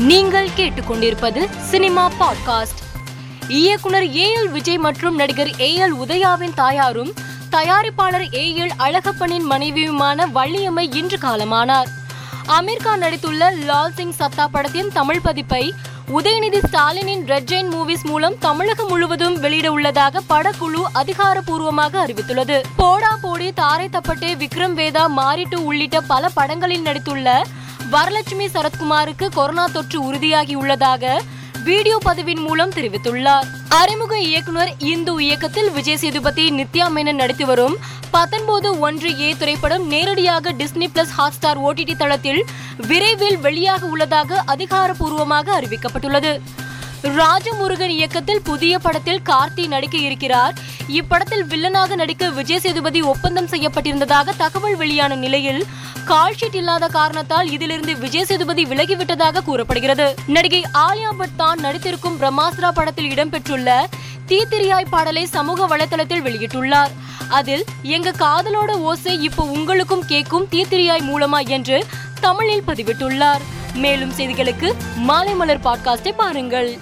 நீங்கள் கேட்டுக்கொண்டிருப்பது cinema podcast. இயக்குனர் ஏ எல் விஜய் மற்றும் நடிகர் ஏ எல் உதயாவின் தாயாரும் தயாரிப்பாளர் ஏ எல் அழகப்பனின் மனைவியுமான வள்ளியம்மை இன்று காலமானார். அமீர் கான் நடித்துள்ள லால் சிங் சத்தா படத்தின் தமிழ் பதிப்பை உதயநிதி ஸ்டாலினின் ரெட் ஜெயின் மூவிஸ் மூலம் தமிழகம் முழுவதும் வெளியிட உள்ளதாக படக்குழு அதிகாரப்பூர்வமாக அறிவித்துள்ளது. போடா போடி தாரை தப்பட்டே விக்ரம் வேதா மாரிட்டு உள்ளிட்ட பல படங்களில் நடித்துள்ள வரலட்சுமி சரத்குமாருக்கு கொரோனா தொற்று உறுதியாகியுள்ளதாக வீடியோ பதிவின் மூலம் தெரிவித்துள்ளார். அறிமுக இயக்குனர் இந்து இயக்கத்தில் விஜய் சேதுபதி நித்யா மேனன் நடித்து வரும் பத்தொன்பது ஒன்று ஏ திரைப்படம் நேரடியாக டிஸ்னி பிளஸ் ஹாட்ஸ்டார் ஓடிடி தளத்தில் விரைவில் வெளியாக உள்ளதாக அதிகாரப்பூர்வமாக அறிவிக்கப்பட்டுள்ளது. ராஜமுருகன் இயக்கத்தில் புதிய படத்தில் கார்த்தி நடிக்க இருக்கிறார். இப்படத்தில் வில்லனாக நடிக்க விஜய் சேதுபதி ஒப்பந்தம் செய்யப்பட்டிருந்ததாக தகவல் வெளியான நிலையில் கால்ஷீட் இல்லாத காரணத்தால் இதிலிருந்து விஜய் சேதுபதி விலகிவிட்டதாக கூறப்படுகிறது. நடிகை ஆலியா பட் தான் நடித்திருக்கும் பிரம்மாஸ்திரா படத்தில் இடம்பெற்றுள்ள தீத்திரியாய் பாடலை சமூக வலைதளத்தில் வெளியிட்டுள்ளார். அதில் எங்க காதலோட ஓசை இப்போ உங்களுக்கும் கேட்கும் தீத்திரியாய் மூலமா என்று தமிழில் பதிவிட்டுள்ளார். மேலும் செய்திகளுக்கு மாலை மலர் பாட்காஸ்டை பாருங்கள்.